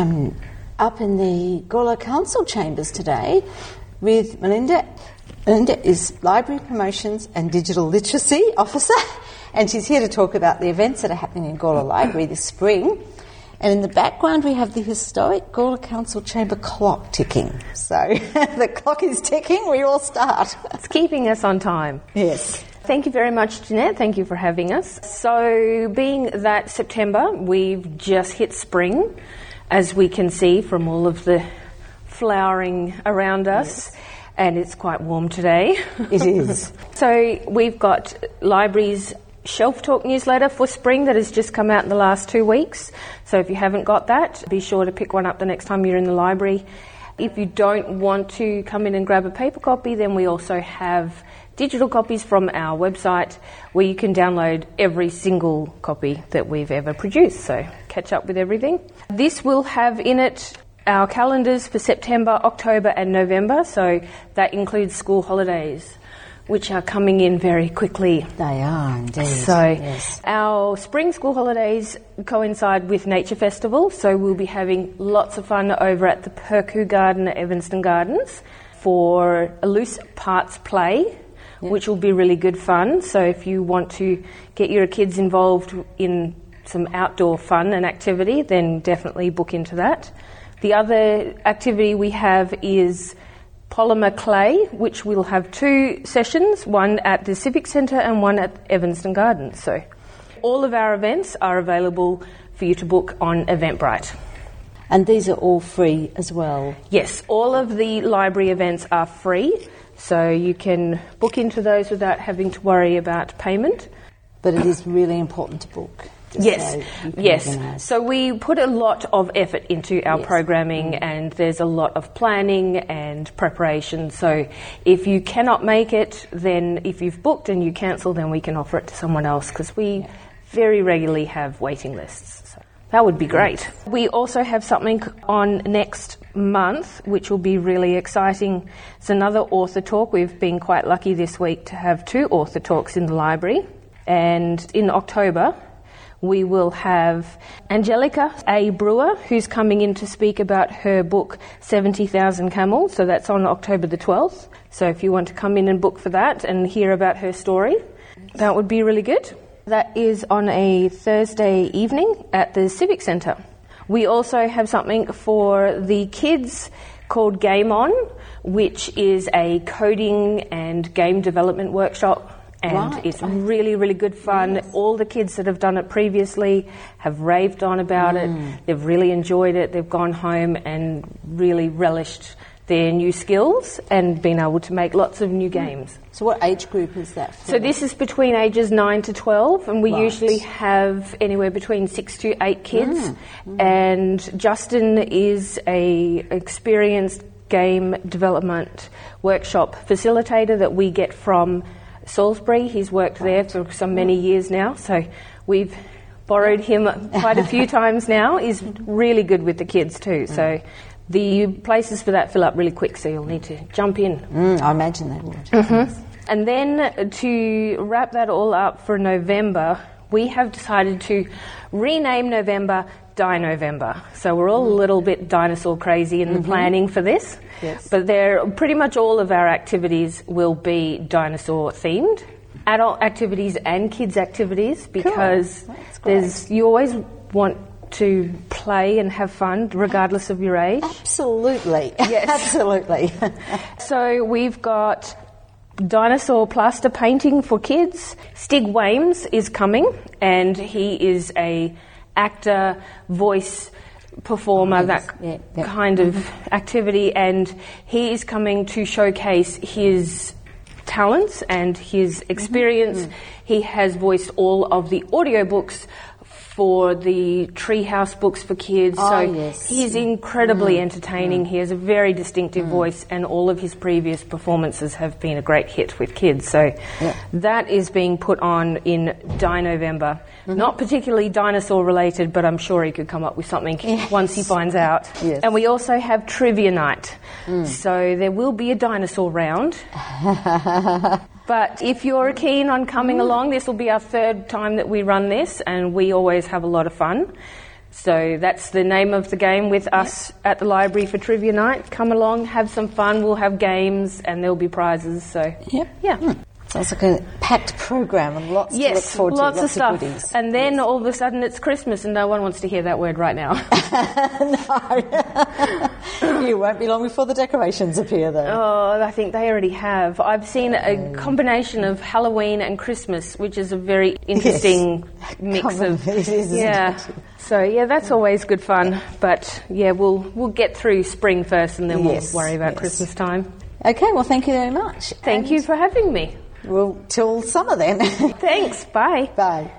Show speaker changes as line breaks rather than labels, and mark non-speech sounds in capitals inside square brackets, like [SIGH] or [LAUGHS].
I'm up in the Gawler Council chambers today with Melinda. Melinda is Library Promotions and Digital Literacy Officer, and she's here to talk about the events that are happening in Gawler Library this spring. And in the background, we have the historic Gawler Council chamber clock ticking. So [LAUGHS] the clock is ticking, we all start.
It's keeping us on time.
Yes.
Thank you very much, Jeanette. Thank you for having us. So, being that September, we've just hit spring, as we can see from all of the flowering around us, yes. and it's quite warm today.
It is. [LAUGHS]
so, we've got libraries Shelf Talk newsletter for spring that has just come out in the last two weeks. So if you haven't got that, be sure to pick one up the next time you're in the library. If you don't want to come in and grab a paper copy, then we also have digital copies from our website where you can download every single copy that we've ever produced. So catch up with everything. This will have in it our calendars for September, October, and November. So that includes school holidays which are coming in very quickly.
They are indeed.
So, yes. our spring school holidays coincide with Nature Festival, so we'll be having lots of fun over at the Perku Garden at Evanston Gardens for a loose parts play, yep. which will be really good fun. So, if you want to get your kids involved in some outdoor fun and activity, then definitely book into that. The other activity we have is polymer clay, which we'll have two sessions, one at the Civic Centre and one at Evanston Gardens. So all of our events are available for you to book on Eventbrite.
And these are all free as well?
Yes, all of the library events are free, so you can book into those without having to worry about payment.
But it is really important to book.
Yes, yes. So we put a lot of effort into our yes. programming, mm. and there's a lot of planning and preparation. So if you cannot make it, then if you've booked and you cancel, then we can offer it to someone else because we yeah. very regularly have waiting lists. So that would be great. We also have something on next month, which will be really exciting. It's another author talk. We've been quite lucky this week to have two author talks in the library. And in October, we will have Angelica A. Brewer, who's coming in to speak about her book 70,000 Camels. So that's on October the 12th. So if you want to come in and book for that and hear about her story, that would be really good. That is on a Thursday evening at the Civic Centre. We also have something for the kids called Game On, which is a coding and game development workshop and right. it's really, really good fun. Yes. All the kids that have done it previously have raved on about mm. it. They've really enjoyed it. They've gone home and really relished their new skills and been able to make lots of new mm. games.
So, what age group is that for?
So, this is between ages 9 to 12, and we right. usually have anywhere between 6 to 8 kids. Mm. Mm. And Justin is a experienced game development workshop facilitator that we get from Salisbury. He's worked there for some many years now, so we've borrowed him quite a few [LAUGHS] times now. He's really good with the kids too. So the places for that fill up really quick, so you'll need to jump in.
Mm, I imagine they would.
Mm-hmm. And then to wrap that all up for November, we have decided to rename November Dinovember. So we're all a little bit dinosaur crazy in the mm-hmm. planning for this.
Yes.
But there, pretty much all of our activities will be dinosaur themed. Adult activities and kids activities because
cool.
there's you always want to play and have fun regardless of your age.
Absolutely. [LAUGHS]
Yes.
Absolutely. [LAUGHS]
so we've got dinosaur plaster painting for kids. Stig Wemyss is coming and he is a actor, voice performer, that yeah, yeah. kind of mm-hmm. activity, and he is coming to showcase his talents and his mm-hmm. experience. Mm-hmm. He has voiced all of the audiobooks for the Treehouse books for kids.
Oh,
so
yes.
he's incredibly mm. entertaining. Mm. He has a very distinctive mm. voice, and all of his previous performances have been a great hit with kids. So yeah. that is being put on in Dinovember. Mm-hmm. Not particularly dinosaur related, but I'm sure he could come up with something yes. once he finds out.
Yes.
And we also have trivia night. Mm. So there will be a dinosaur round. [LAUGHS] But if you're keen on coming along, this will be our third time that we run this, and we always have a lot of fun. So that's the name of the game with us at the library for trivia night. Come along, have some fun. We'll have games and there'll be prizes. So
yep.
yeah. Hmm.
Sounds like a packed program and lots
yes,
to look forward
lots
to.
Lots of stuff. Of and then yes. all of a sudden it's Christmas and no one wants to hear that word right now. [LAUGHS]
no. [LAUGHS] you won't be long before the decorations appear though.
Oh, I think they already have. I've seen a mm. combination of Halloween and Christmas, which is a very interesting yes. mix [LAUGHS] Common of.
It is,
yeah.
It?
So yeah, that's mm. always good fun. But yeah, we'll we'll get through spring first and then we'll worry about Christmas time.
Okay, well, thank you very much.
Thank and you for having me.
Well, till summer then.
Thanks. Bye.
Bye.